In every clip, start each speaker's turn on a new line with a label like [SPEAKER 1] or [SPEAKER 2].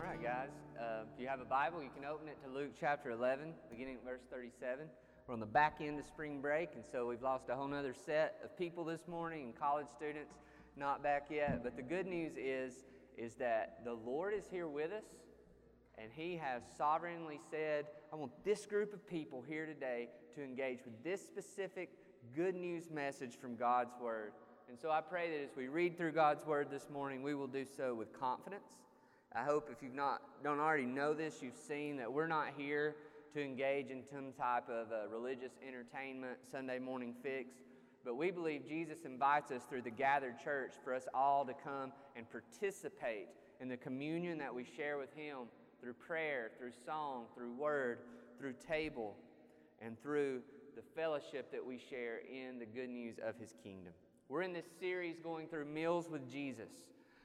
[SPEAKER 1] All right, guys. Uh, if you have a Bible, you can open it to Luke chapter 11, beginning at verse 37. We're on the back end of spring break, and so we've lost a whole other set of people this morning, college students not back yet. But the good news is, is that the Lord is here with us, and He has sovereignly said, I want this group of people here today to engage with this specific good news message from God's Word. And so I pray that as we read through God's Word this morning, we will do so with confidence. I hope if you've not don't already know this, you've seen that we're not here to engage in some type of uh, religious entertainment, Sunday morning fix. But we believe Jesus invites us through the gathered church for us all to come and participate in the communion that we share with Him through prayer, through song, through word, through table, and through the fellowship that we share in the good news of His kingdom. We're in this series going through Meals with Jesus,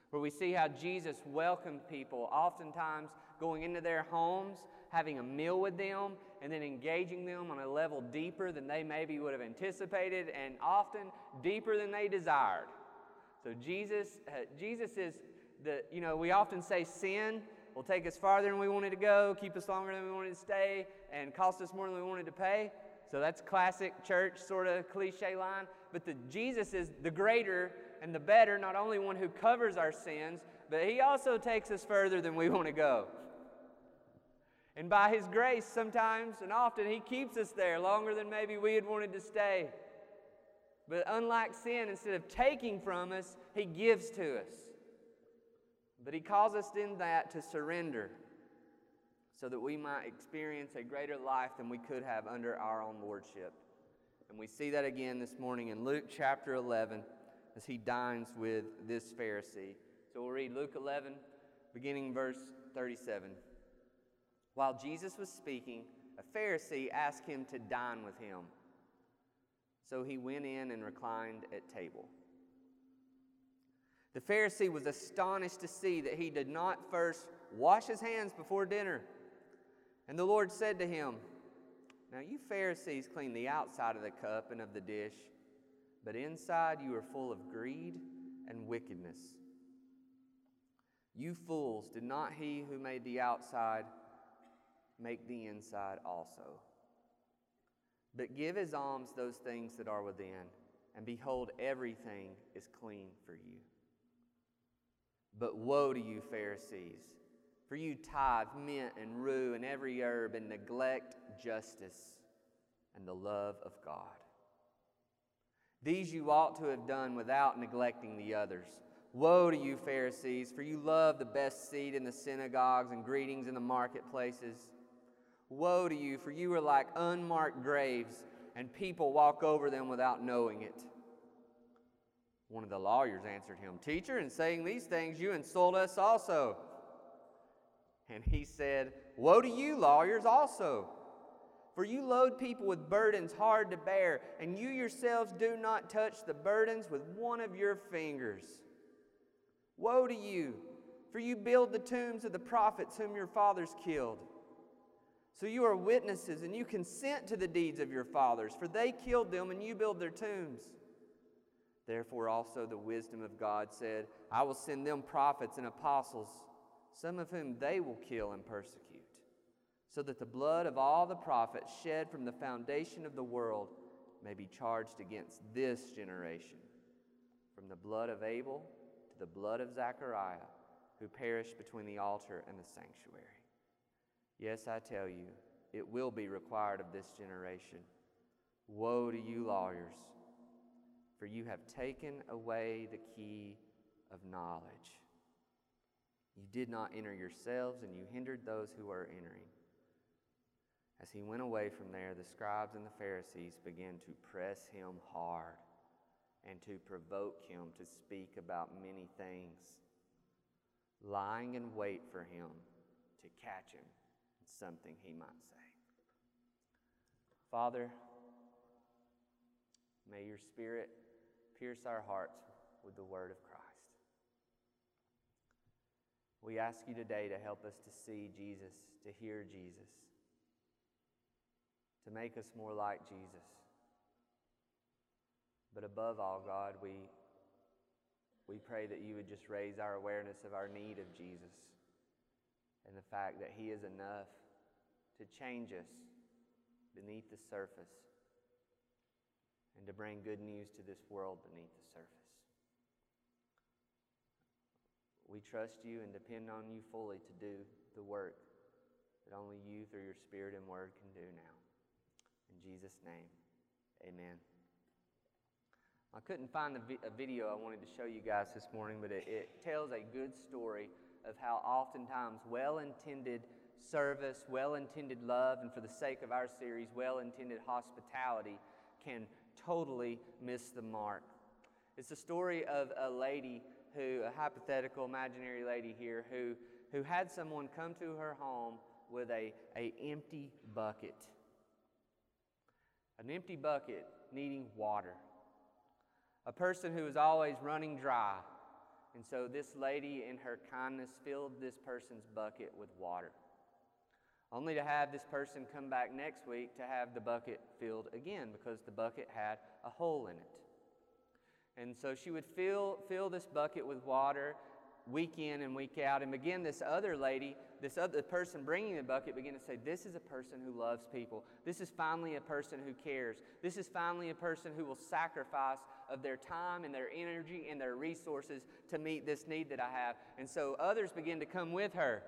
[SPEAKER 1] where we see how Jesus welcomed people, oftentimes going into their homes, having a meal with them, and then engaging them on a level deeper than they maybe would have anticipated, and often deeper than they desired. So Jesus, uh, Jesus is the, you know, we often say sin will take us farther than we wanted to go, keep us longer than we wanted to stay, and cost us more than we wanted to pay. So that's classic church sort of cliche line. But the Jesus is the greater and the better, not only one who covers our sins, but he also takes us further than we want to go. And by his grace, sometimes and often, he keeps us there longer than maybe we had wanted to stay. But unlike sin, instead of taking from us, he gives to us. But he calls us in that to surrender so that we might experience a greater life than we could have under our own lordship. And we see that again this morning in Luke chapter 11 as he dines with this Pharisee. So we'll read Luke 11, beginning verse 37. While Jesus was speaking, a Pharisee asked him to dine with him. So he went in and reclined at table. The Pharisee was astonished to see that he did not first wash his hands before dinner. And the Lord said to him, Now you Pharisees clean the outside of the cup and of the dish, but inside you are full of greed and wickedness. You fools, did not he who made the outside make the inside also? But give as alms those things that are within, and behold, everything is clean for you. But woe to you, Pharisees! For you tithe mint and rue and every herb and neglect justice and the love of God. These you ought to have done without neglecting the others. Woe to you, Pharisees, for you love the best seat in the synagogues and greetings in the marketplaces. Woe to you, for you are like unmarked graves, and people walk over them without knowing it. One of the lawyers answered him, Teacher, in saying these things, you insult us also. And he said, Woe to you, lawyers, also. For you load people with burdens hard to bear, and you yourselves do not touch the burdens with one of your fingers. Woe to you, for you build the tombs of the prophets whom your fathers killed. So you are witnesses, and you consent to the deeds of your fathers, for they killed them, and you build their tombs. Therefore, also the wisdom of God said, I will send them prophets and apostles some of whom they will kill and persecute, so that the blood of all the prophets shed from the foundation of the world may be charged against this generation, from the blood of Abel to the blood of Zechariah, who perished between the altar and the sanctuary. Yes, I tell you, it will be required of this generation. Woe to you, lawyers, for you have taken away the key of knowledge. You did not enter yourselves, and you hindered those who are entering. As he went away from there, the scribes and the Pharisees began to press him hard and to provoke him to speak about many things, lying in wait for him to catch him in something he might say. Father, may your Spirit pierce our hearts with the word of Christ. We ask you today to help us to see Jesus, to hear Jesus, to make us more like Jesus. But above all, God, we, we pray that you would just raise our awareness of our need of Jesus. and the fact that He is enough to change us beneath the surface and to bring good news to this world beneath the surface. We trust you and depend on you fully to do the work that only you, through your Spirit and Word, can do now. In Jesus' name, amen. I couldn't find vi- a video I wanted to show you guys this morning, but it, it tells a good story of how oftentimes well intended service, well intended love, and for the sake of our series, well intended hospitality can totally miss the mark. It's the story of a lady who, a hypothetical imaginary lady here, who, who had someone come to her home with a, a empty bucket. An empty bucket needing water. A person who was always running dry. And so this lady, in her kindness, filled this person's bucket with water. Only to have this person come back next week to have the bucket filled again because the bucket had a hole in it. And so she would fill, fill this bucket with water week in and week out. And again, this other lady, this other person bringing the bucket, began to say, This is a person who loves people. This is finally a person who cares. This is finally a person who will sacrifice of their time and their energy and their resources to meet this need that I have. And so others begin to come with her.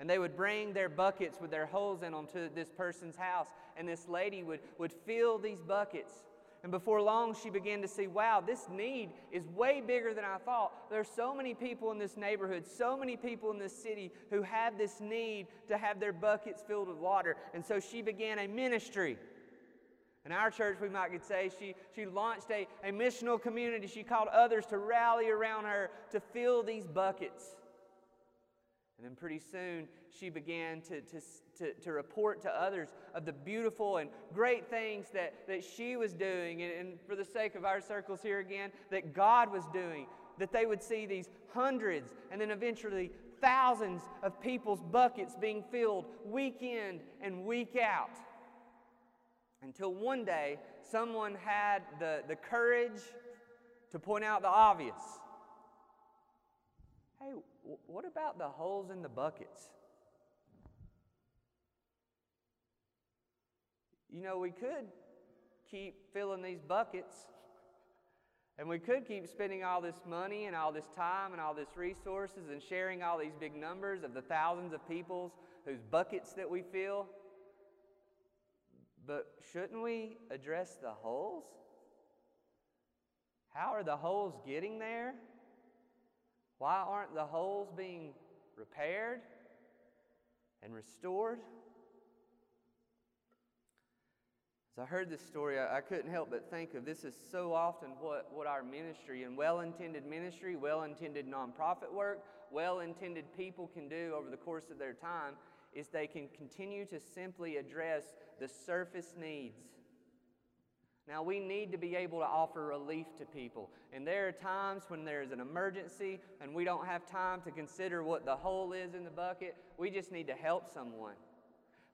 [SPEAKER 1] And they would bring their buckets with their holes in them to this person's house. And this lady would, would fill these buckets and before long, she began to see, wow, this need is way bigger than I thought. There are so many people in this neighborhood, so many people in this city who have this need to have their buckets filled with water. And so she began a ministry. In our church, we might could say she, she launched a, a missional community. She called others to rally around her to fill these buckets. And then pretty soon, she began to, to, to, to, report to others of the beautiful and great things that, that she was doing. And, and for the sake of our circles here again, that God was doing. That they would see these hundreds and then eventually thousands of people's buckets being filled week in and week out. Until one day, someone had the, the courage to point out the obvious. Hey, what about the holes in the buckets? You know, we could keep filling these buckets and we could keep spending all this money and all this time and all this resources and sharing all these big numbers of the thousands of people's whose buckets that we fill. But shouldn't we address the holes? How are the holes getting there? Why aren't the holes being repaired and restored? As I heard this story, I, couldn't help but think of this is so often what, what our ministry and well intended ministry, well intended nonprofit work, well intended people can do over the course of their time is they can continue to simply address the surface needs now, we need to be able to offer relief to people. And there are times when there's an emergency and we don't have time to consider what the hole is in the bucket. We just need to help someone.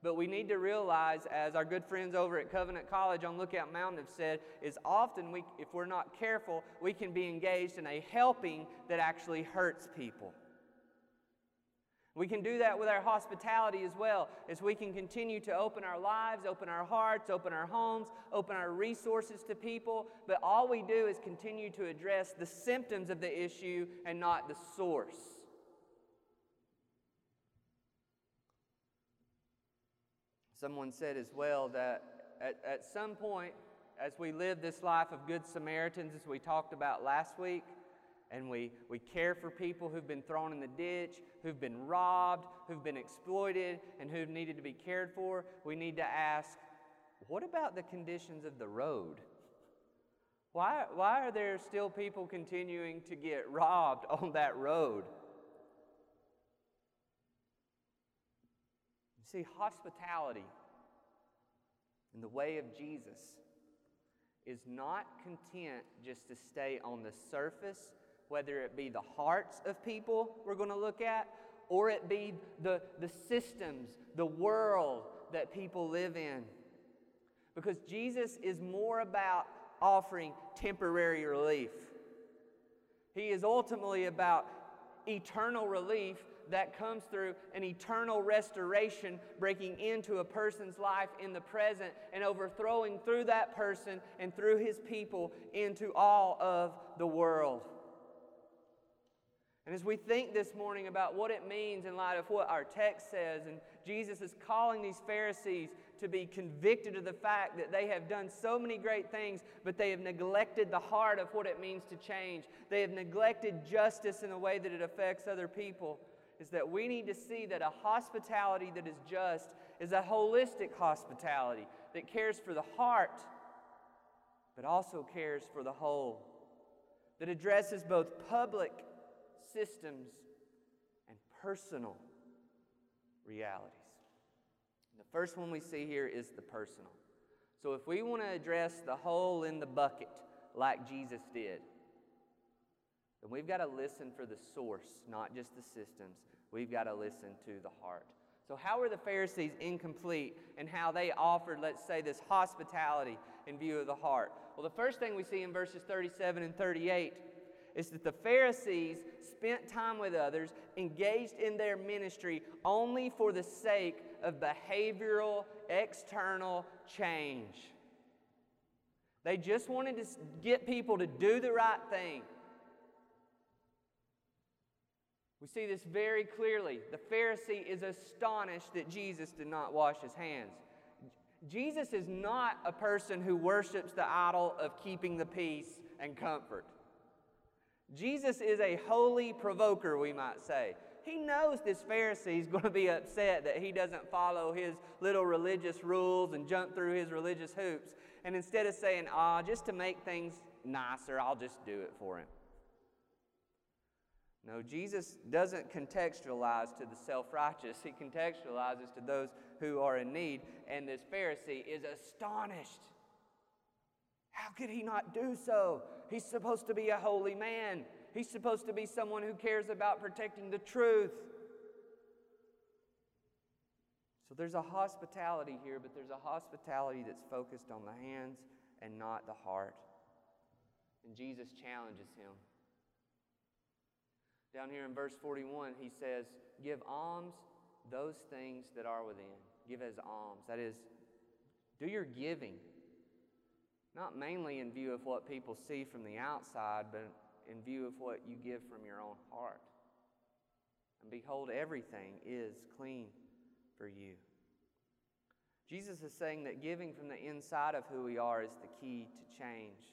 [SPEAKER 1] But we need to realize, as our good friends over at Covenant College on Lookout Mountain have said, is often we, if we're not careful, we can be engaged in a helping that actually hurts people. We can do that with our hospitality as well, as we can continue to open our lives, open our hearts, open our homes, open our resources to people. But all we do is continue to address the symptoms of the issue and not the source. Someone said as well that at, at some point, as we live this life of Good Samaritans, as we talked about last week, and we, we care for people who've been thrown in the ditch, who've been robbed, who've been exploited, and who've needed to be cared for, we need to ask, what about the conditions of the road? Why, why are there still people continuing to get robbed on that road? You see, hospitality in the way of Jesus is not content just to stay on the surface whether it be the hearts of people we're going to look at, or it be the, the systems, the world that people live in. Because Jesus is more about offering temporary relief. He is ultimately about eternal relief that comes through an eternal restoration, breaking into a person's life in the present and overthrowing through that person and through his people into all of the world. And as we think this morning about what it means in light of what our text says, and Jesus is calling these Pharisees to be convicted of the fact that they have done so many great things, but they have neglected the heart of what it means to change. They have neglected justice in the way that it affects other people. Is that we need to see that a hospitality that is just is a holistic hospitality that cares for the heart, but also cares for the whole, that addresses both public systems and personal realities. The first one we see here is the personal. So, if we want to address the hole in the bucket like Jesus did, then we've got to listen for the source, not just the systems. We've got to listen to the heart. So, how were the Pharisees incomplete and how they offered, let's say, this hospitality in view of the heart? Well, the first thing we see in verses 37 and 38 is that the Pharisees spent time with others, engaged in their ministry only for the sake of behavioral, external change. They just wanted to get people to do the right thing. We see this very clearly. The Pharisee is astonished that Jesus did not wash his hands. Jesus is not a person who worships the idol of keeping the peace and comfort. Jesus is a holy provoker, we might say. He knows this Pharisee is going to be upset that he doesn't follow his little religious rules and jump through his religious hoops. And instead of saying, ah, just to make things nicer, I'll just do it for him. No, Jesus doesn't contextualize to the self righteous, he contextualizes to those who are in need. And this Pharisee is astonished. How could he not do so? He's supposed to be a holy man. He's supposed to be someone who cares about protecting the truth. So there's a hospitality here, but there's a hospitality that's focused on the hands and not the heart. And Jesus challenges him. Down here in verse 41, he says, Give alms those things that are within. Give as alms. That is, do your giving not mainly in view of what people see from the outside, but in view of what you give from your own heart. And behold, everything is clean for you. Jesus is saying that giving from the inside of who we are is the key to change.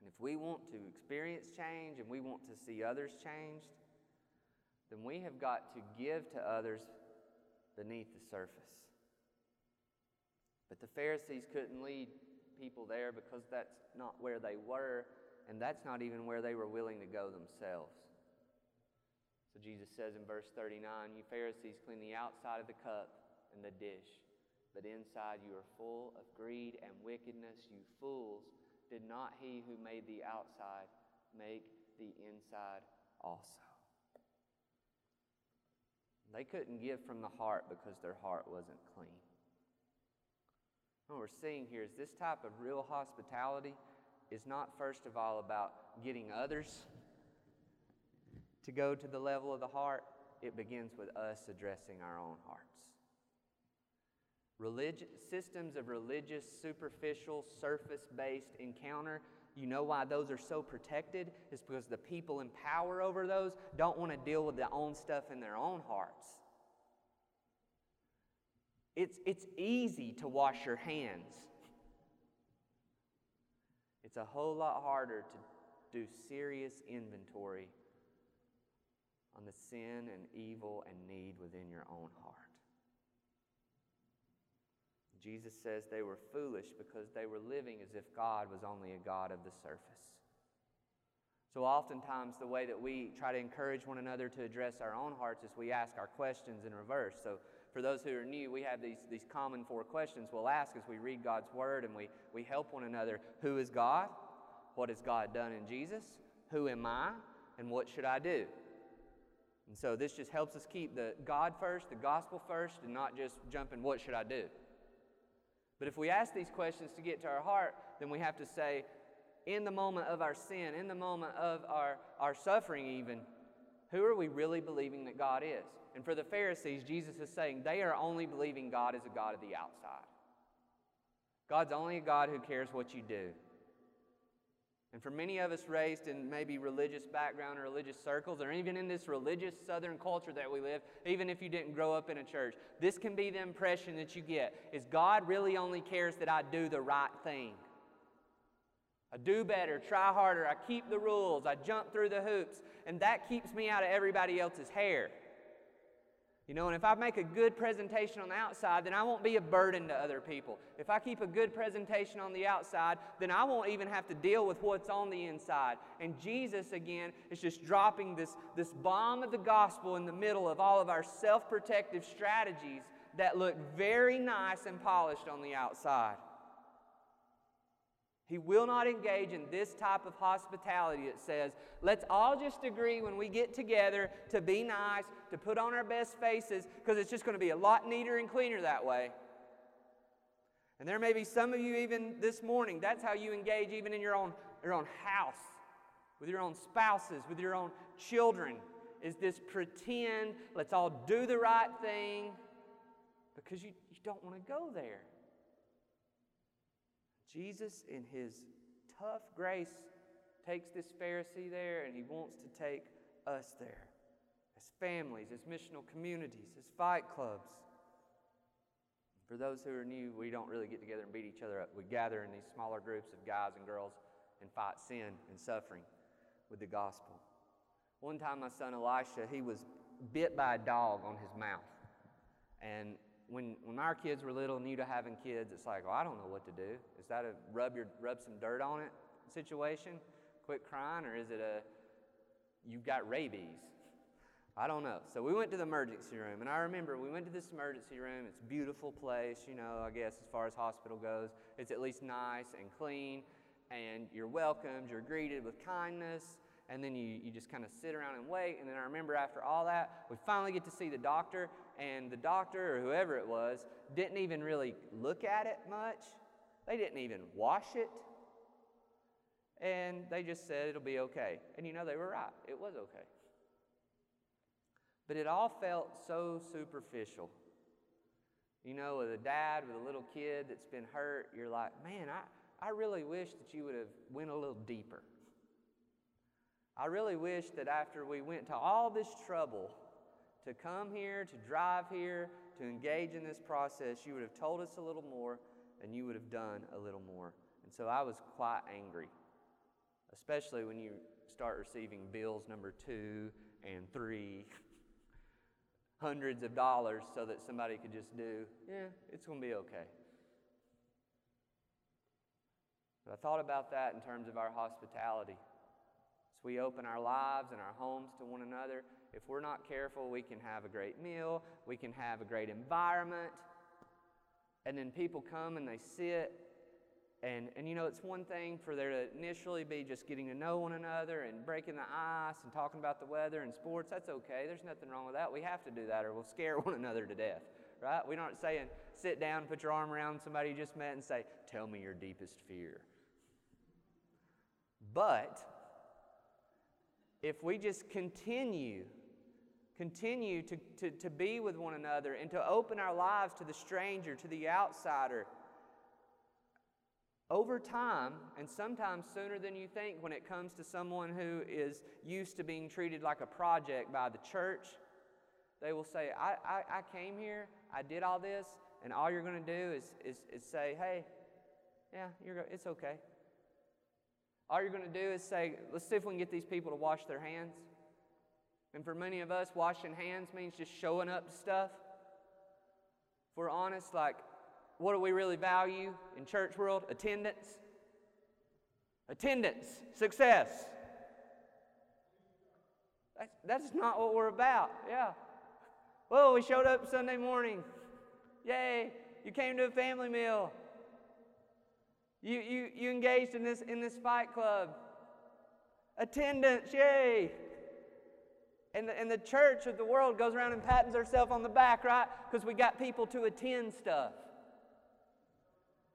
[SPEAKER 1] And if we want to experience change and we want to see others changed, then we have got to give to others beneath the surface. But the Pharisees couldn't lead people there because that's not where they were, and that's not even where they were willing to go themselves. So Jesus says in verse 39 You Pharisees clean the outside of the cup and the dish, but inside you are full of greed and wickedness. You fools, did not he who made the outside make the inside also? They couldn't give from the heart because their heart wasn't clean. What we're seeing here is this type of real hospitality is not, first of all, about getting others to go to the level of the heart. It begins with us addressing our own hearts. Religi- systems of religious, superficial, surface based encounter, you know why those are so protected? Is because the people in power over those don't want to deal with their own stuff in their own hearts. It's, it's easy to wash your hands. It's a whole lot harder to do serious inventory on the sin and evil and need within your own heart. Jesus says they were foolish because they were living as if God was only a God of the surface. So, oftentimes, the way that we try to encourage one another to address our own hearts is we ask our questions in reverse. So, for those who are new, we have these, these common four questions we'll ask as we read God's Word and we, we help one another. Who is God? What has God done in Jesus? Who am I? And what should I do? And so this just helps us keep the God first, the gospel first, and not just jumping, what should I do? But if we ask these questions to get to our heart, then we have to say, in the moment of our sin, in the moment of our, our suffering, even, Who are we really believing that God is? And for the Pharisees, Jesus is saying they are only believing God is a God of the outside. God's only a God who cares what you do. And for many of us raised in maybe religious background or religious circles, or even in this religious southern culture that we live, even if you didn't grow up in a church, this can be the impression that you get is God really only cares that I do the right thing. I do better, try harder, I keep the rules, I jump through the hoops, and that keeps me out of everybody else's hair. You know, and if I make a good presentation on the outside, then I won't be a burden to other people. If I keep a good presentation on the outside, then I won't even have to deal with what's on the inside. And Jesus, again, is just dropping this, this bomb of the gospel in the middle of all of our self protective strategies that look very nice and polished on the outside. He will not engage in this type of hospitality that says, let's all just agree when we get together to be nice, to put on our best faces, because it's just going to be a lot neater and cleaner that way. And there may be some of you, even this morning, that's how you engage, even in your own, your own house, with your own spouses, with your own children, is this pretend, let's all do the right thing, because you, you don't want to go there. Jesus, in his tough grace, takes this Pharisee there and he wants to take us there as families, as missional communities, as fight clubs. For those who are new, we don't really get together and beat each other up. We gather in these smaller groups of guys and girls and fight sin and suffering with the gospel. One time, my son Elisha, he was bit by a dog on his mouth. And when, when our kids were little, new to having kids, it's like, well, I don't know what to do. Is that a rub, your, rub some dirt on it situation? Quit crying? Or is it a, you've got rabies? I don't know. So we went to the emergency room, and I remember we went to this emergency room. It's a beautiful place, you know, I guess as far as hospital goes. It's at least nice and clean, and you're welcomed, you're greeted with kindness and then you, you just kind of sit around and wait. And then I remember after all that, we finally get to see the doctor, and the doctor or whoever it was didn't even really look at it much. They didn't even wash it. And they just said it'll be okay. And you know, they were right. It was okay. But it all felt so superficial. You know, with a dad with a little kid that's been hurt, you're like, man, I, I really wish that you would have went a little deeper. I really wish that after we went to all this trouble to come here, to drive here, to engage in this process, you would have told us a little more and you would have done a little more. And so I was quite angry, especially when you start receiving bills number two and three, hundreds of dollars, so that somebody could just do, yeah, it's going to be okay. But I thought about that in terms of our hospitality. As we open our lives and our homes to one another, if we're not careful, we can have a great meal, we can have a great environment, and then people come and they sit. And, and you know, it's one thing for there to initially be just getting to know one another and breaking the ice and talking about the weather and sports. That's okay. There's nothing wrong with that. We have to do that or we'll scare one another to death, right? We're not saying sit down, put your arm around somebody you just met and say, Tell me your deepest fear. But if we just continue, continue to, to, to be with one another and to open our lives to the stranger, to the outsider, over time, and sometimes sooner than you think, when it comes to someone who is used to being treated like a project by the church, they will say, I, I, I came here, I did all this, and all you're going to do is, is, is say, hey, yeah, you're, it's okay. All you're going to do is say, let's see if we can get these people to wash their hands. And for many of us, washing hands means just showing up to stuff. If we're honest, like, what do we really value in church world? Attendance. Attendance, success. That's, that's not what we're about. Yeah. Well, we showed up Sunday morning. Yay, you came to a family meal. You, you, you engaged in this, in this fight club. Attendance, yay. And the, and the church of the world goes around and pats herself on the back, right? Because we got people to attend stuff.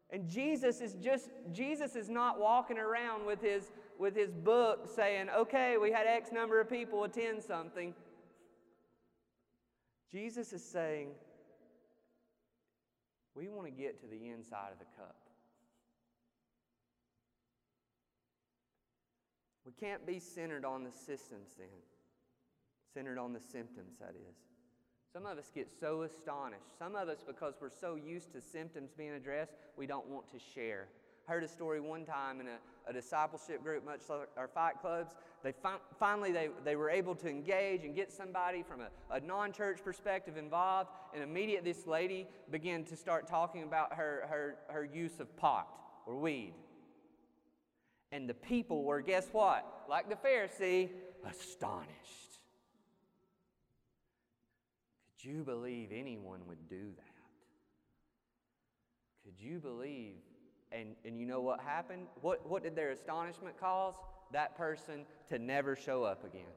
[SPEAKER 1] And Jesus is just, Jesus is not walking around with his with his book saying, okay, we had X number of people attend something. Jesus is saying, we want to get to the inside of the cup. We can't be centered on the systems then, centered on the symptoms, that is. Some of us get so astonished. Some of us, because we're so used to symptoms being addressed, we don't want to share. I heard a story one time in a, a discipleship group, much like our fight clubs. They fi- finally they, they were able to engage and get somebody from a, a non-church perspective involved, and immediately this lady began to start talking about her, her, her use of pot or weed. And the people were, guess what? Like the Pharisee, astonished. You believe anyone would do that? Could you believe? And, and you know what happened? What, what did their astonishment cause? That person to never show up again.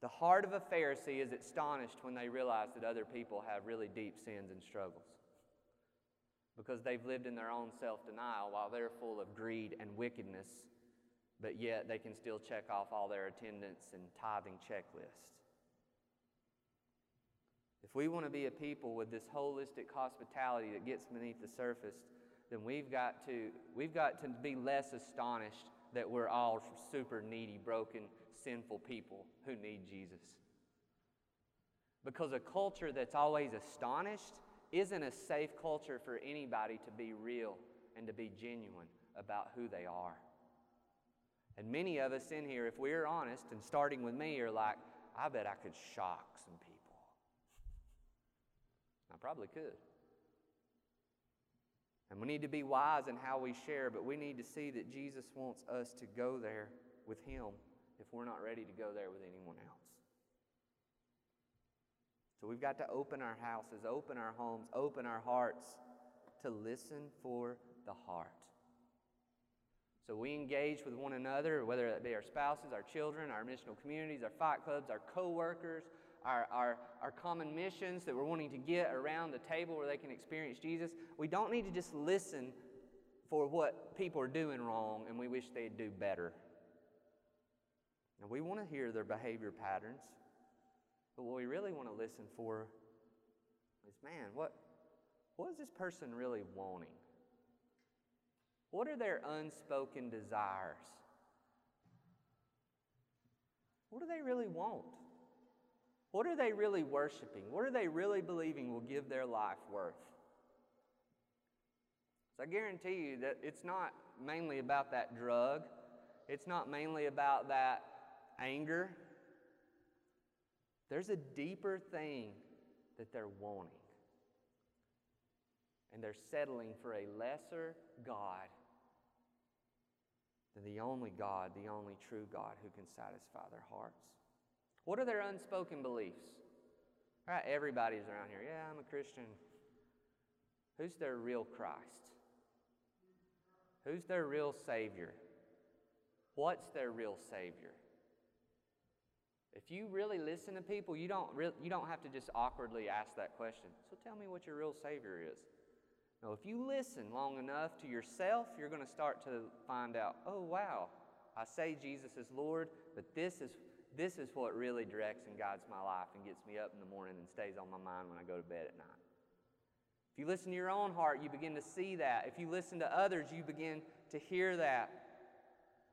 [SPEAKER 1] The heart of a Pharisee is astonished when they realize that other people have really deep sins and struggles because they've lived in their own self denial while they're full of greed and wickedness but yet they can still check off all their attendance and tithing checklists. If we want to be a people with this holistic hospitality that gets beneath the surface, then we've got to, we've got to be less astonished that we're all super needy, broken, sinful people who need Jesus. Because a culture that's always astonished isn't a safe culture for anybody to be real and to be genuine about who they are. And many of us in here, if we're honest, and starting with me, are like, I bet I could shock some people. I probably could. And we need to be wise in how we share, but we need to see that Jesus wants us to go there with Him if we're not ready to go there with anyone else. So we've got to open our houses, open our homes, open our hearts to listen for the heart. So we engage with one another, whether it be our spouses, our children, our missional communities, our fight clubs, our co-workers, our, our, our common missions that we're wanting to get around the table where they can experience Jesus. We don't need to just listen for what people are doing wrong and we wish they'd do better. Now, we want to hear their behavior patterns, but what we really want to listen for is man, what, what is this person really wanting? What are their unspoken desires? What do they really want? What are they really worshiping? What are they really believing will give their life worth? So I guarantee you that it's not mainly about that drug, it's not mainly about that anger. There's a deeper thing that they're wanting. And they're settling for a lesser God the only God, the only true God who can satisfy their hearts. What are their unspoken beliefs? All right, everybody's around here. Yeah, I'm a Christian. Who's their real Christ? Who's their real Savior? What's their real Savior? If you really listen to people, you don't, re- you don't have to just awkwardly ask that question. So tell me what your real Savior is. Now, if you listen long enough to yourself, you're going to start to find out, oh, wow, I say Jesus is Lord, but this is, this is what really directs and guides my life and gets me up in the morning and stays on my mind when I go to bed at night. If you listen to your own heart, you begin to see that. If you listen to others, you begin to hear that.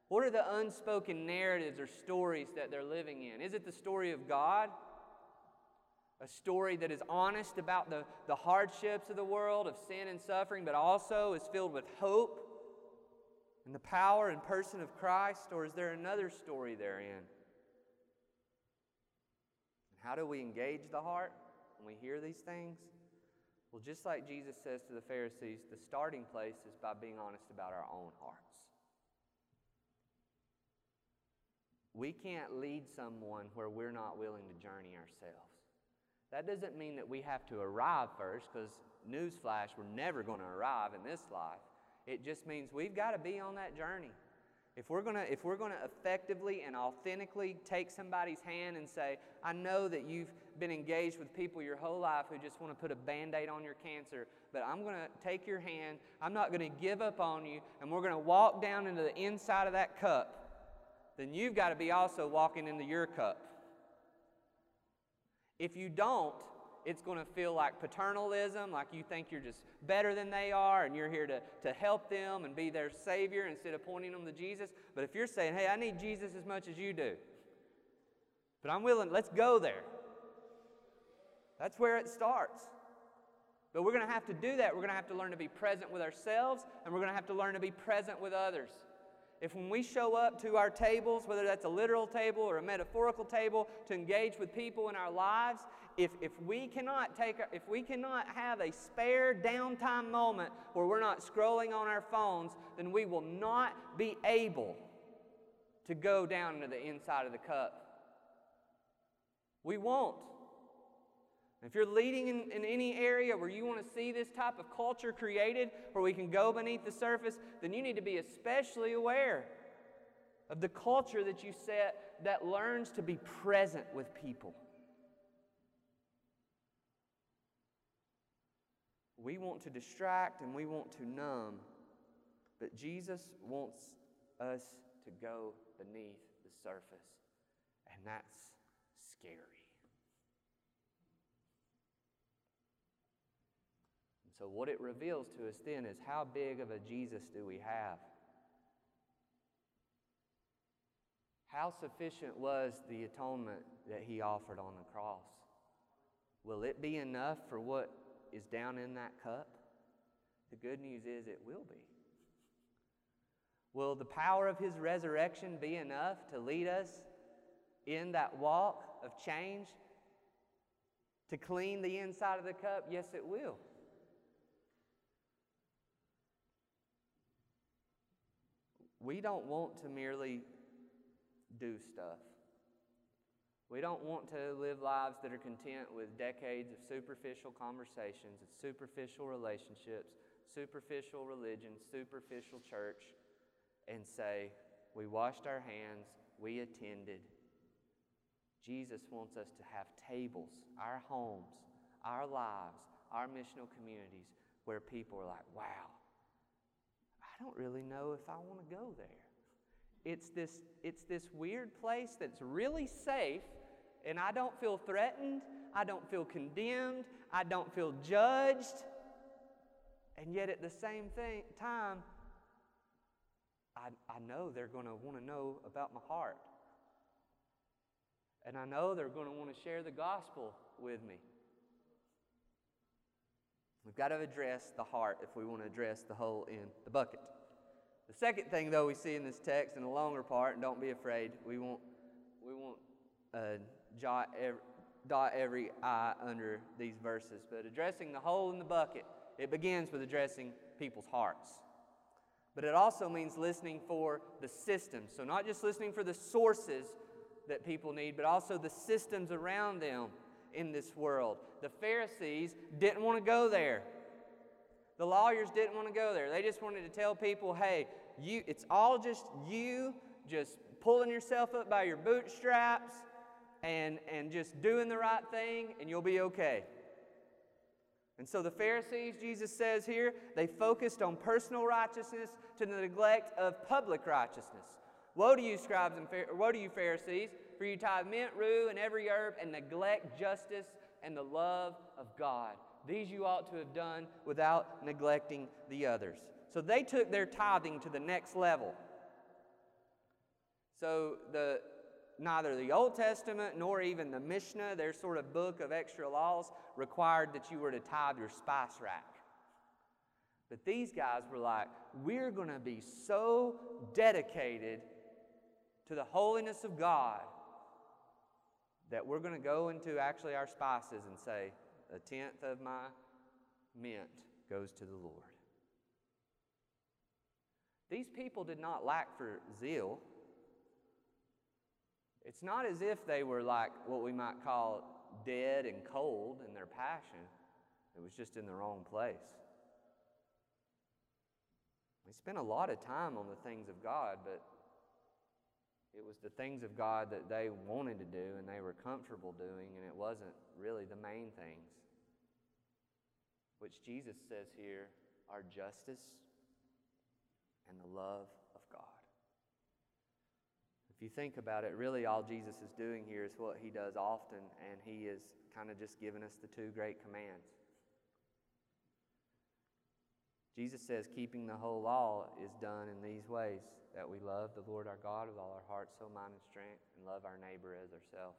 [SPEAKER 1] What are the unspoken narratives or stories that they're living in? Is it the story of God? A story that is honest about the, the hardships of the world, of sin and suffering, but also is filled with hope and the power and person of Christ? Or is there another story therein? And how do we engage the heart when we hear these things? Well, just like Jesus says to the Pharisees, the starting place is by being honest about our own hearts. We can't lead someone where we're not willing to journey ourselves. That doesn't mean that we have to arrive first, because newsflash, we're never going to arrive in this life. It just means we've got to be on that journey. If we're going to if we're going to effectively and authentically take somebody's hand and say, "I know that you've been engaged with people your whole life who just want to put a band-aid on your cancer, but I'm going to take your hand. I'm not going to give up on you, and we're going to walk down into the inside of that cup." Then you've got to be also walking into your cup. If you don't, it's going to feel like paternalism, like you think you're just better than they are and you're here to, to help them and be their Savior instead of pointing them to Jesus. But if you're saying, hey, I need Jesus as much as you do, but I'm willing, let's go there. That's where it starts. But we're going to have to do that. We're going to have to learn to be present with ourselves and we're going to have to learn to be present with others. If when we show up to our tables, whether that's a literal table or a metaphorical table, to engage with people in our lives, if, if we cannot take if we cannot have a spare downtime moment where we're not scrolling on our phones, then we will not be able to go down into the inside of the cup. We won't. If you're leading in, in any area where you want to see this type of culture created, where we can go beneath the surface, then you need to be especially aware of the culture that you set that learns to be present with people. We want to distract and we want to numb, but Jesus wants us to go beneath the surface, and that's scary. And so, what it reveals to us then is how big of a Jesus do we have? How sufficient was the atonement that he offered on the cross? Will it be enough for what is down in that cup? The good news is it will be. Will the power of his resurrection be enough to lead us in that walk of change? To clean the inside of the cup? Yes, it will. We don't want to merely do stuff. We don't want to live lives that are content with decades of superficial conversations, of superficial relationships, superficial religion, superficial church, and say, we washed our hands, we attended. Jesus wants us to have tables, our homes, our lives, our missional communities where people are like, wow, don't really know if I want to go there. It's this, it's this weird place that's really safe and I don't feel threatened, I don't feel condemned, I don't feel judged. And yet at the same thing, time, I, I know they're going to want to know about my heart. And I know they're going to want to share the gospel with me. We've got to address the heart if we want to address the hole in the bucket. The second thing, though, we see in this text in the longer part, and don't be afraid, we won't, we won't uh, jot every, dot every I under these verses. But addressing the hole in the bucket, it begins with addressing people's hearts. But it also means listening for the systems. So, not just listening for the sources that people need, but also the systems around them in this world. The Pharisees didn't want to go there. The lawyers didn't want to go there. They just wanted to tell people, hey, you, it's all just you just pulling yourself up by your bootstraps and, and just doing the right thing, and you'll be okay. And so the Pharisees, Jesus says here, they focused on personal righteousness to the neglect of public righteousness. Woe to you, scribes and woe to you, Pharisees, for you tithe mint, rue, and every herb, and neglect justice and the love of God. These you ought to have done without neglecting the others. So they took their tithing to the next level. So the, neither the Old Testament nor even the Mishnah, their sort of book of extra laws, required that you were to tithe your spice rack. But these guys were like, we're going to be so dedicated to the holiness of God that we're going to go into actually our spices and say, a tenth of my mint goes to the Lord. These people did not lack for zeal. It's not as if they were like what we might call dead and cold in their passion, it was just in the wrong place. They spent a lot of time on the things of God, but It was the things of God that they wanted to do and they were comfortable doing, and it wasn't really the main things. Which Jesus says here are justice and the love of God. If you think about it, really all Jesus is doing here is what he does often, and he is kind of just giving us the two great commands. Jesus says keeping the whole law is done in these ways that we love the Lord our God with all our heart, soul, mind, and strength, and love our neighbor as ourselves.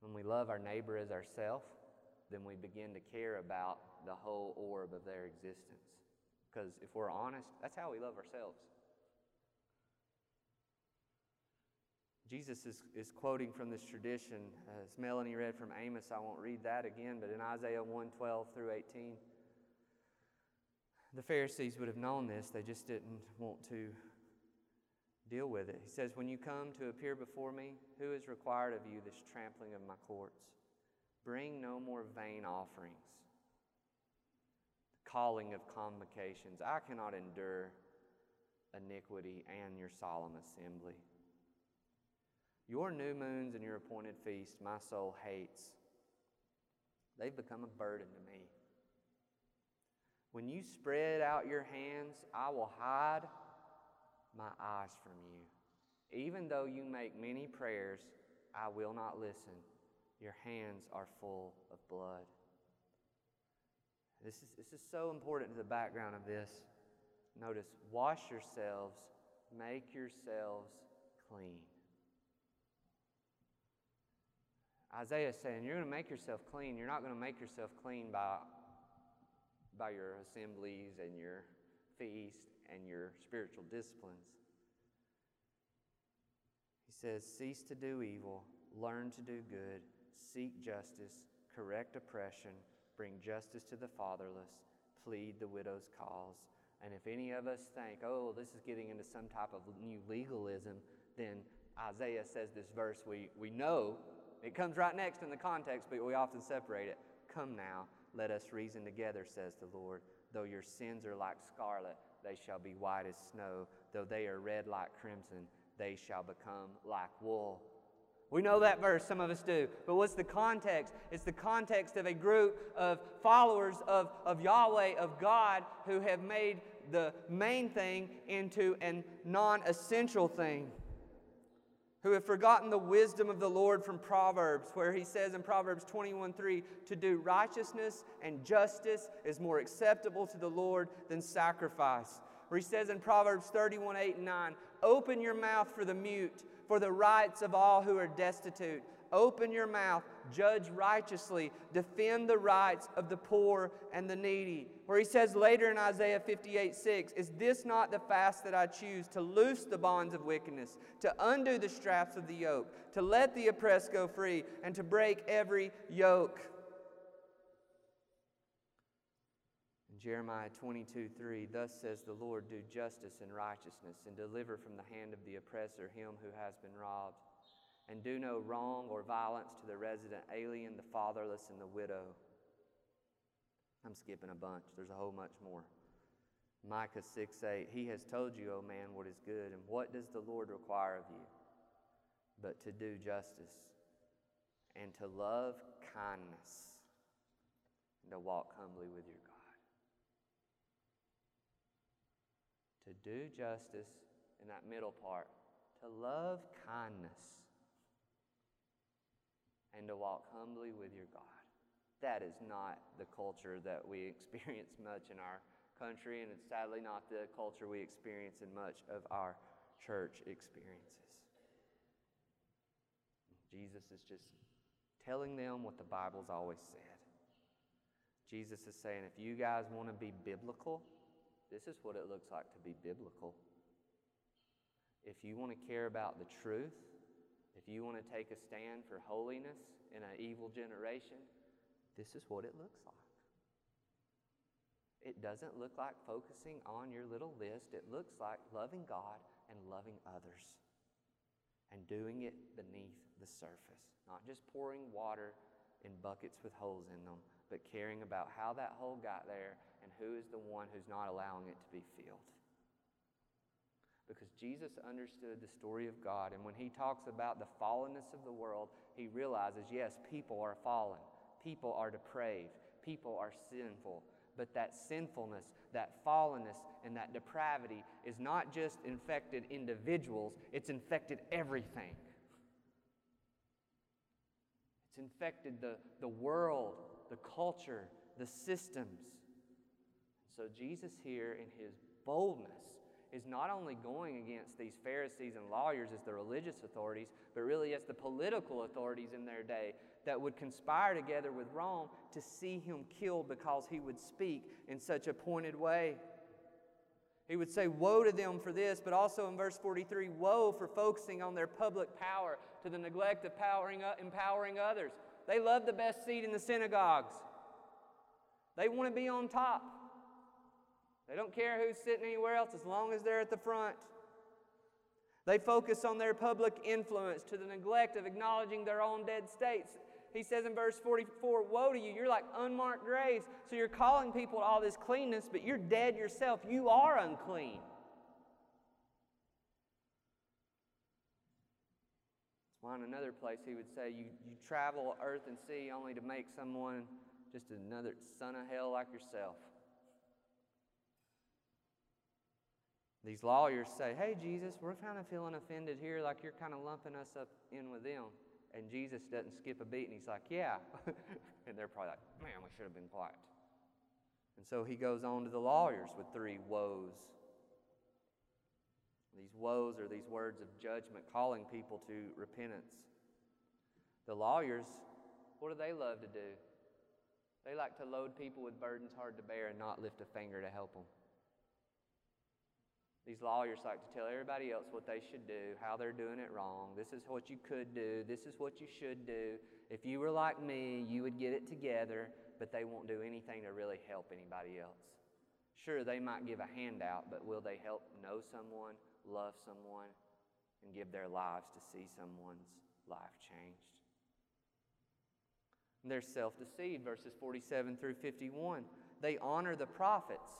[SPEAKER 1] When we love our neighbor as ourselves, then we begin to care about the whole orb of their existence. Because if we're honest, that's how we love ourselves. Jesus is, is quoting from this tradition. Uh, as Melanie read from Amos, I won't read that again, but in Isaiah 1 12 through 18, the Pharisees would have known this, they just didn't want to deal with it. He says, When you come to appear before me, who is required of you this trampling of my courts? Bring no more vain offerings, calling of convocations. I cannot endure iniquity and your solemn assembly. Your new moons and your appointed feasts, my soul hates. They've become a burden to me. When you spread out your hands, I will hide my eyes from you. Even though you make many prayers, I will not listen. Your hands are full of blood. This is, this is so important to the background of this. Notice, wash yourselves, make yourselves clean. Isaiah is saying, You're going to make yourself clean. You're not going to make yourself clean by by your assemblies and your feast and your spiritual disciplines. He says, Cease to do evil, learn to do good, seek justice, correct oppression, bring justice to the fatherless, plead the widow's cause. And if any of us think, oh, this is getting into some type of new legalism, then Isaiah says this verse we, we know. It comes right next in the context, but we often separate it. Come now, let us reason together, says the Lord. Though your sins are like scarlet, they shall be white as snow. Though they are red like crimson, they shall become like wool. We know that verse, some of us do. But what's the context? It's the context of a group of followers of, of Yahweh, of God, who have made the main thing into a non essential thing who have forgotten the wisdom of the Lord from Proverbs, where he says in Proverbs 21 3, to do righteousness and justice is more acceptable to the Lord than sacrifice. Where he says in Proverbs 31 8 and 9, open your mouth for the mute, for the rights of all who are destitute. Open your mouth, judge righteously, defend the rights of the poor and the needy. Where he says later in Isaiah 58 6, Is this not the fast that I choose to loose the bonds of wickedness, to undo the straps of the yoke, to let the oppressed go free, and to break every yoke? Jeremiah 22 3, Thus says the Lord, Do justice and righteousness, and deliver from the hand of the oppressor him who has been robbed and do no wrong or violence to the resident alien, the fatherless, and the widow. I'm skipping a bunch. There's a whole much more. Micah 6 8, He has told you, O man, what is good, and what does the Lord require of you? But to do justice, and to love kindness, and to walk humbly with your God. To do justice in that middle part, to love kindness and to walk humbly with your God. That is not the culture that we experience much in our country, and it's sadly not the culture we experience in much of our church experiences. Jesus is just telling them what the Bible's always said. Jesus is saying, if you guys want to be biblical, this is what it looks like to be biblical. If you want to care about the truth, if you want to take a stand for holiness in an evil generation, this is what it looks like. It doesn't look like focusing on your little list. It looks like loving God and loving others and doing it beneath the surface. Not just pouring water in buckets with holes in them, but caring about how that hole got there and who is the one who's not allowing it to be filled. because Jesus understood the story of God. And when he talks about the fallenness of the world, he realizes yes, people are fallen, people are depraved, people are sinful. But that sinfulness, that fallenness, and that depravity is not just infected individuals, it's infected everything. It's infected the, the world, the culture, the systems. So Jesus here in his boldness is not only going against these Pharisees and lawyers as the religious authorities, but really as the political authorities in their day that would conspire together with Rome to see him killed because he would speak in such a pointed way. He would say, Woe to them for this, but also in verse 43, Woe for focusing on their public power to the neglect of powering, empowering others. They love the best seat in the synagogues, they want to be on top. They don't care who's sitting anywhere else as long as they're at the front. They focus on their public influence to the neglect of acknowledging their own dead states. He says in verse 44 Woe to you, you're like unmarked graves. So you're calling people to all this cleanness, but you're dead yourself. You are unclean. That's why in another place he would say, you, you travel earth and sea only to make someone just another son of hell like yourself. These lawyers say, Hey, Jesus, we're kind of feeling offended here, like you're kind of lumping us up in with them. And Jesus doesn't skip a beat, and he's like, Yeah. and they're probably like, Man, we should have been quiet. And so he goes on to the lawyers with three woes. These woes are these words of judgment calling people to repentance. The lawyers, what do they love to do? They like to load people with burdens hard to bear and not lift a finger to help them. These lawyers like to tell everybody else what they should do, how they're doing it wrong. This is what you could do. This is what you should do. If you were like me, you would get it together, but they won't do anything to really help anybody else. Sure, they might give a handout, but will they help know someone, love someone, and give their lives to see someone's life changed? And they're self deceived, verses 47 through 51. They honor the prophets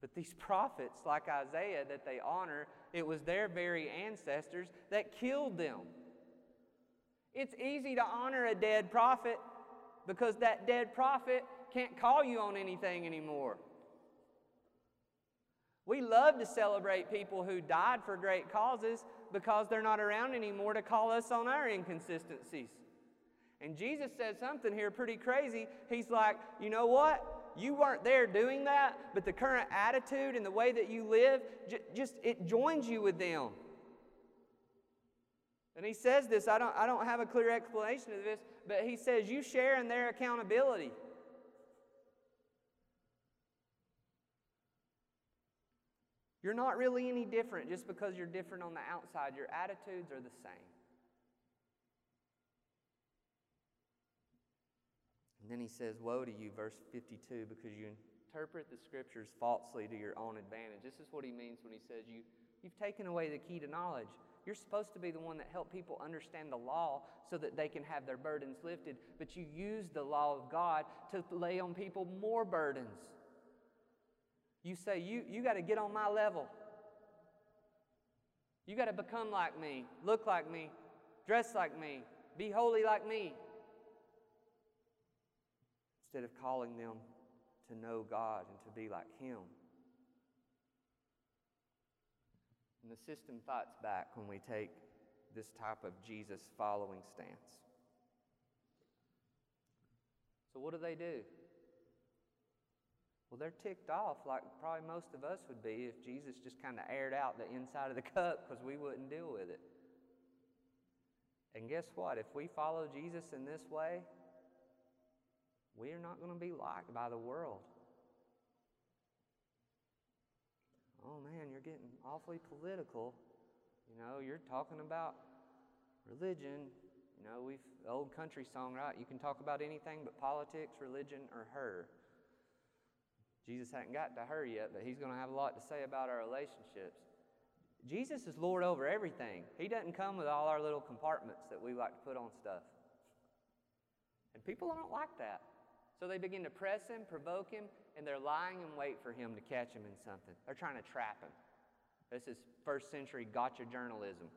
[SPEAKER 1] but these prophets, like Isaiah, that they honor, it was their very ancestors that killed them. It's easy to honor a dead prophet because that dead prophet can't call you on anything anymore. We love to celebrate people who died for great causes because they're not around anymore to call us on our inconsistencies. And Jesus said something here pretty crazy. He's like, you know what? You weren't there doing that, but the current attitude and the way that you live, just it joins you with them. And he says this, I don't, I don't have a clear explanation of this, but he says you share in their accountability. You're not really any different just because you're different on the outside. Your attitudes are the same. And then he says, Woe to you, verse 52, because you interpret the scriptures falsely to your own advantage. This is what he means when he says, you, You've taken away the key to knowledge. You're supposed to be the one that help people understand the law so that they can have their burdens lifted, but you use the law of God to lay on people more burdens. You say, You, you got to get on my level. You got to become like me, look like me, dress like me, be holy like me instead of calling them to know God and to be like Him. And the system fights back when we take this type of Jesus following stance. So, what do they do? Well, they're ticked off like probably most of us would be if Jesus just kind of aired out the inside of the cup because we wouldn't deal with it. And guess what? If we follow Jesus in this way, we are not going to be liked by the world. Oh man, you're getting awfully political. You know, you're talking about religion. You know, we've old country song, right? You can talk about anything but politics, religion, or her. Jesus hadn't got to her yet, but he's going to have a lot to say about our relationships. Jesus is Lord over everything. He doesn't come with all our little compartments that we like to put on stuff. And people don't like that. So they begin to press him, provoke him, and they're lying in wait for him to catch him in something. They're trying to trap him. This is first century gotcha journalism.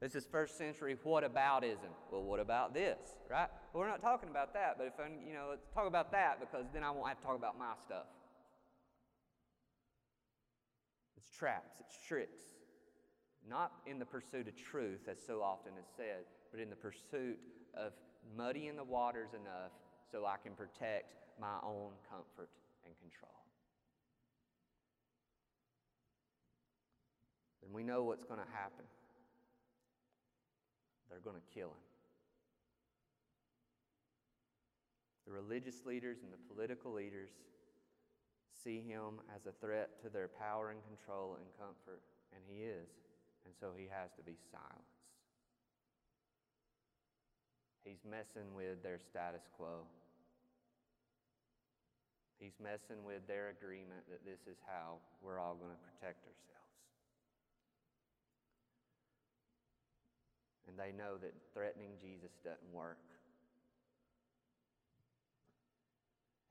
[SPEAKER 1] This is first century what aboutism. Well, what about this, right? Well, we're not talking about that, but if I, you know, let's talk about that because then I won't have to talk about my stuff. It's traps, it's tricks. Not in the pursuit of truth, as so often is said, but in the pursuit of muddying the waters enough so I can protect my own comfort and control. And we know what's going to happen. They're going to kill him. The religious leaders and the political leaders see him as a threat to their power and control and comfort, and he is. And so he has to be silenced. He's messing with their status quo. He's messing with their agreement that this is how we're all going to protect ourselves. And they know that threatening Jesus doesn't work.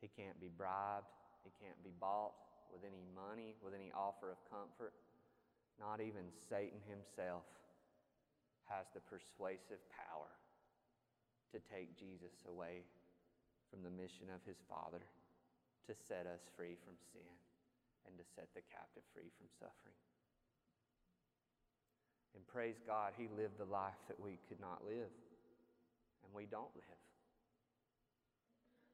[SPEAKER 1] He can't be bribed, he can't be bought with any money, with any offer of comfort. Not even Satan himself has the persuasive power to take Jesus away from the mission of his Father to set us free from sin and to set the captive free from suffering. And praise God, he lived the life that we could not live and we don't live.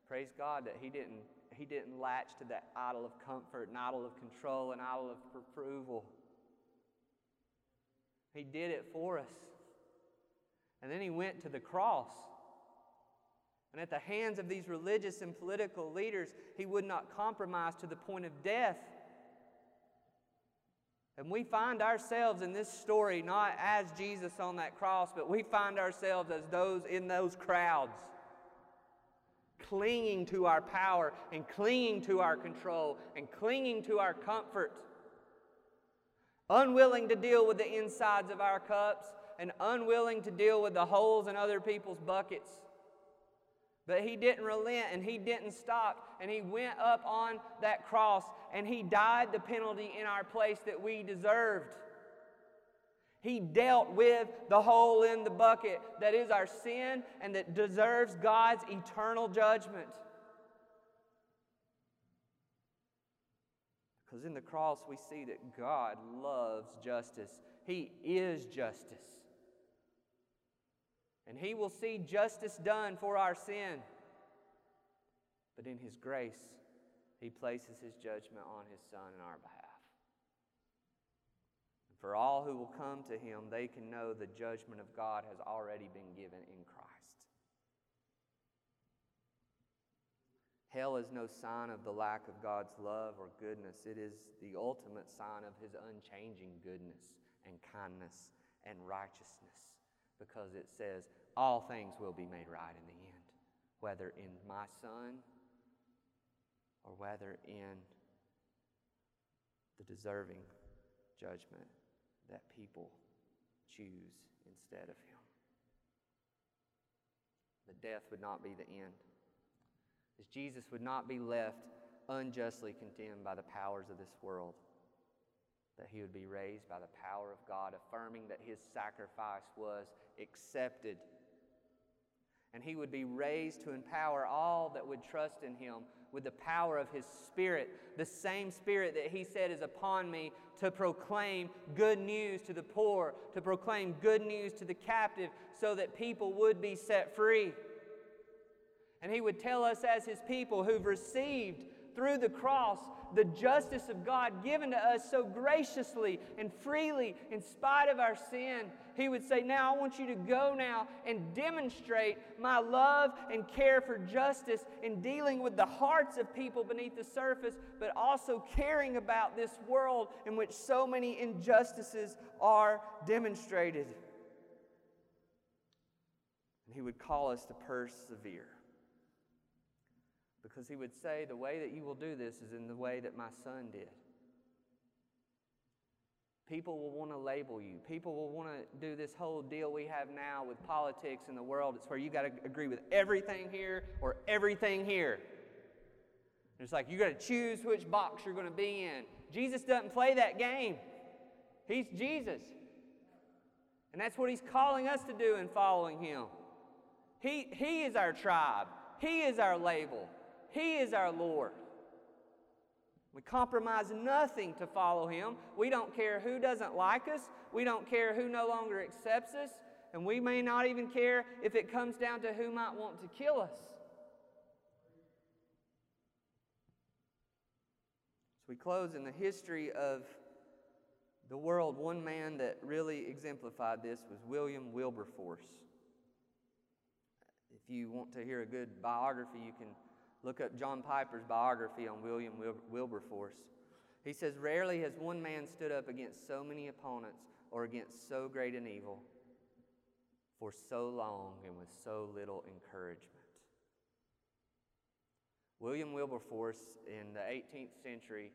[SPEAKER 1] Praise God that he didn't, he didn't latch to that idol of comfort, an idol of control, an idol of approval. He did it for us. And then he went to the cross. And at the hands of these religious and political leaders, he would not compromise to the point of death. And we find ourselves in this story not as Jesus on that cross, but we find ourselves as those in those crowds, clinging to our power and clinging to our control and clinging to our comfort, unwilling to deal with the insides of our cups and unwilling to deal with the holes in other people's buckets. But he didn't relent and he didn't stop and he went up on that cross and he died the penalty in our place that we deserved. He dealt with the hole in the bucket that is our sin and that deserves God's eternal judgment. Because in the cross we see that God loves justice, He is justice. And He will see justice done for our sin. But in His grace, He places His judgment on His Son in our behalf. And for all who will come to Him, they can know the judgment of God has already been given in Christ. Hell is no sign of the lack of God's love or goodness. It is the ultimate sign of His unchanging goodness and kindness and righteousness because it says all things will be made right in the end, whether in my son or whether in the deserving judgment that people choose instead of him. The death would not be the end, as Jesus would not be left unjustly condemned by the powers of this world that he would be raised by the power of God, affirming that his sacrifice was accepted. And he would be raised to empower all that would trust in him with the power of his Spirit, the same Spirit that he said is upon me to proclaim good news to the poor, to proclaim good news to the captive, so that people would be set free. And he would tell us, as his people who've received through the cross the justice of God given to us so graciously and freely in spite of our sin. He would say, Now I want you to go now and demonstrate my love and care for justice in dealing with the hearts of people beneath the surface, but also caring about this world in which so many injustices are demonstrated. And he would call us to persevere because he would say, The way that you will do this is in the way that my son did. People will want to label you. People will want to do this whole deal we have now with politics in the world. It's where you got to agree with everything here or everything here. It's like you got to choose which box you're going to be in. Jesus doesn't play that game. He's Jesus. And that's what He's calling us to do in following Him. He, he is our tribe, He is our label, He is our Lord. We compromise nothing to follow Him. We don't care who doesn't like us, we don't care who no longer accepts us, and we may not even care if it comes down to who might want to kill us. So we close in the history of the world. One man that really exemplified this was William Wilberforce. If you want to hear a good biography, you can look up John Piper's biography on William Wilberforce. He says, Rarely has one man stood up against so many opponents or against so great an evil for so long and with so little encouragement. William Wilberforce in the 18th century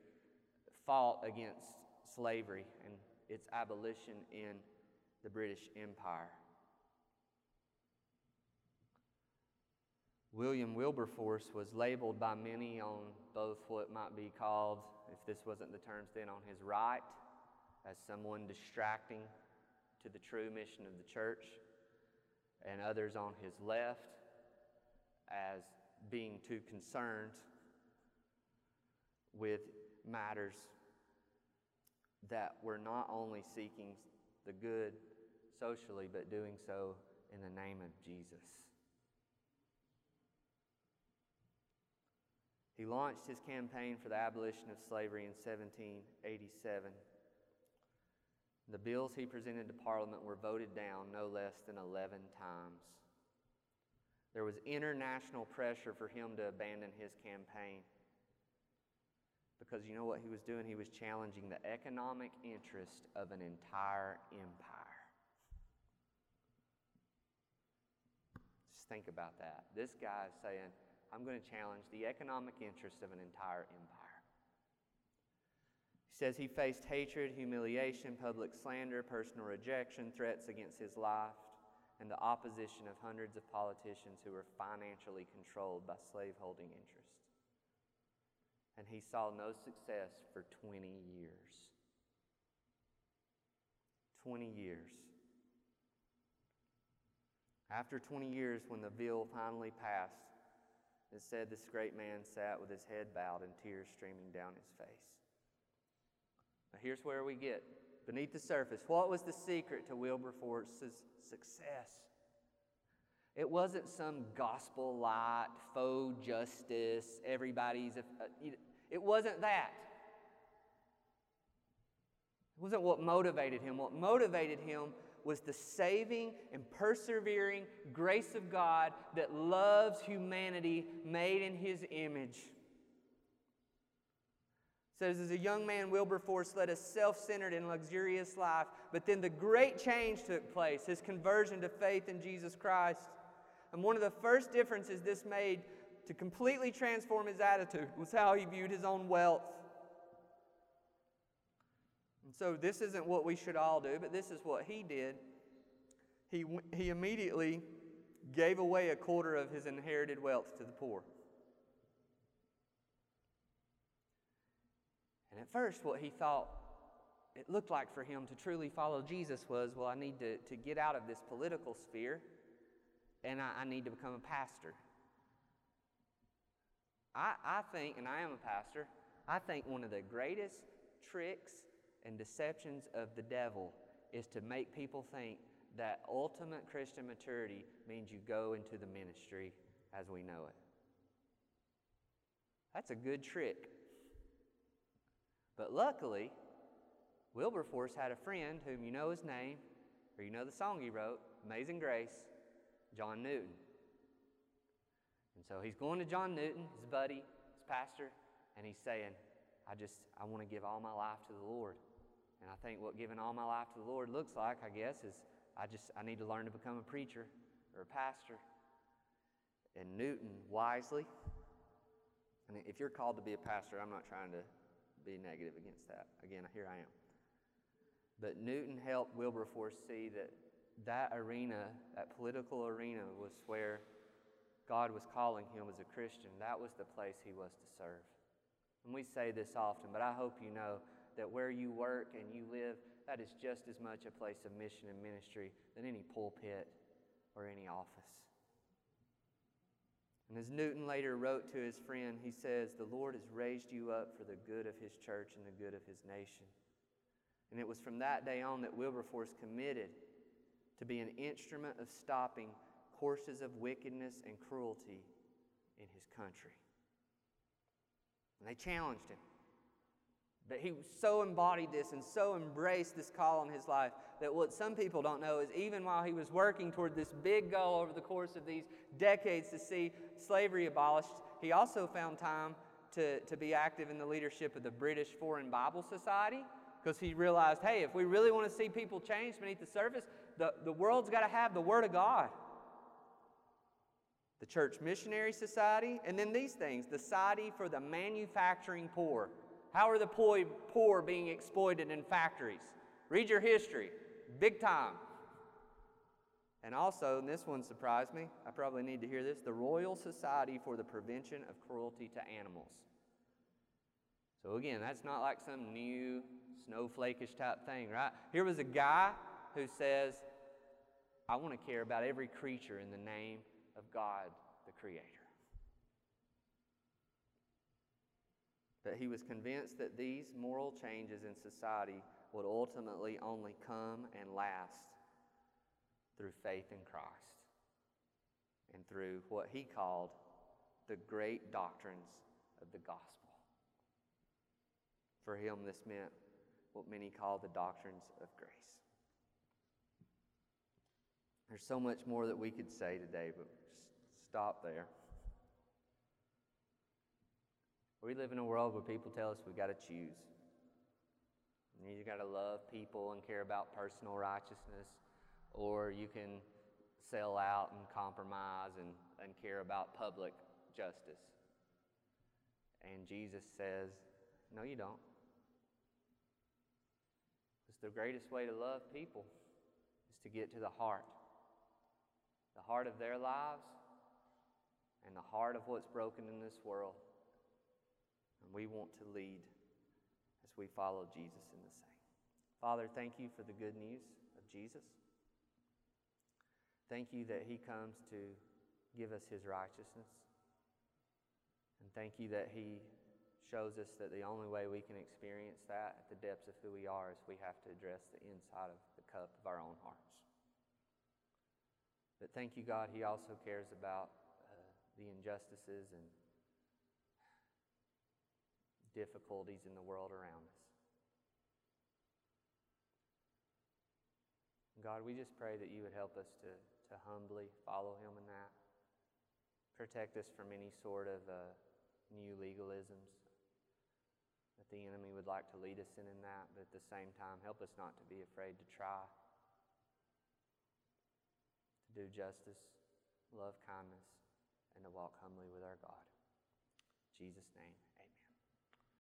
[SPEAKER 1] fought against slavery and its abolition in the British Empire. William Wilberforce was labeled by many on both what might be called, if this wasn't the terms then, on his right, as someone distracting to the true mission of the church, and others on his left as being too concerned with matters that were not only seeking the good socially, but doing so in the name of Jesus. He launched his campaign for the abolition of slavery in 1787. The bills he presented to Parliament were voted down no less than 11 times. There was international pressure for him to abandon his campaign. Because you know what he was doing? He was challenging the economic interest of an entire empire. Just think about that. This guy is saying, I'm going to challenge the economic interests of an entire empire. He says he faced hatred, humiliation, public slander, personal rejection, threats against his life, and the opposition of hundreds of politicians who were financially controlled by slaveholding interests. And he saw no success for 20 years. 20 years. After 20 years, when the bill finally passed, said this great man sat with his head bowed and tears streaming down his face. Now, here's where we get beneath the surface. What was the secret to Wilberforce's success? It wasn't some gospel light, faux justice, everybody's. It wasn't that. It wasn't what motivated him. What motivated him was the saving and persevering grace of God that loves humanity made in his image. It says, as a young man, Wilberforce led a self centered and luxurious life, but then the great change took place his conversion to faith in Jesus Christ. And one of the first differences this made to completely transform his attitude was how he viewed his own wealth. And so, this isn't what we should all do, but this is what he did. He, he immediately gave away a quarter of his inherited wealth to the poor. And at first, what he thought it looked like for him to truly follow Jesus was well, I need to, to get out of this political sphere and I, I need to become a pastor. I, I think, and I am a pastor, I think one of the greatest tricks and deceptions of the devil is to make people think that ultimate Christian maturity means you go into the ministry as we know it. That's a good trick. But luckily, Wilberforce had a friend whom you know his name, or you know the song he wrote, Amazing Grace, John Newton. And so he's going to John Newton, his buddy, his pastor, and he's saying, I just, I want to give all my life to the Lord. And I think what giving all my life to the Lord looks like, I guess, is I just, I need to learn to become a preacher or a pastor. And Newton wisely, and if you're called to be a pastor, I'm not trying to be negative against that. Again, here I am. But Newton helped Wilberforce see that that arena, that political arena, was where God was calling him as a Christian. That was the place he was to serve. And we say this often, but I hope you know that where you work and you live, that is just as much a place of mission and ministry than any pulpit or any office. And as Newton later wrote to his friend, he says, The Lord has raised you up for the good of his church and the good of his nation. And it was from that day on that Wilberforce committed to be an instrument of stopping courses of wickedness and cruelty in his country. And they challenged him. But he so embodied this and so embraced this call in his life that what some people don't know is even while he was working toward this big goal over the course of these decades to see slavery abolished, he also found time to, to be active in the leadership of the British Foreign Bible Society because he realized hey, if we really want to see people change beneath the surface, the, the world's got to have the Word of God. The Church Missionary Society, and then these things the Society for the Manufacturing Poor. How are the poor being exploited in factories? Read your history, big time. And also, and this one surprised me, I probably need to hear this the Royal Society for the Prevention of Cruelty to Animals. So, again, that's not like some new snowflakish type thing, right? Here was a guy who says, I want to care about every creature in the name of God, the Creator. But he was convinced that these moral changes in society would ultimately only come and last through faith in Christ and through what he called the great doctrines of the gospel. For him, this meant what many call the doctrines of grace. There's so much more that we could say today, but just stop there. We live in a world where people tell us we've got to choose. You got to love people and care about personal righteousness, or you can sell out and compromise and, and care about public justice. And Jesus says, No, you don't. It's the greatest way to love people is to get to the heart. The heart of their lives and the heart of what's broken in this world. And we want to lead as we follow Jesus in the same. Father, thank you for the good news of Jesus. Thank you that he comes to give us his righteousness. And thank you that he shows us that the only way we can experience that at the depths of who we are is we have to address the inside of the cup of our own hearts. But thank you, God, he also cares about uh, the injustices and difficulties in the world around us. God, we just pray that you would help us to, to humbly follow him in that. Protect us from any sort of uh, new legalisms that the enemy would like to lead us in in that, but at the same time, help us not to be afraid to try to do justice, love kindness, and to walk humbly with our God. In Jesus' name.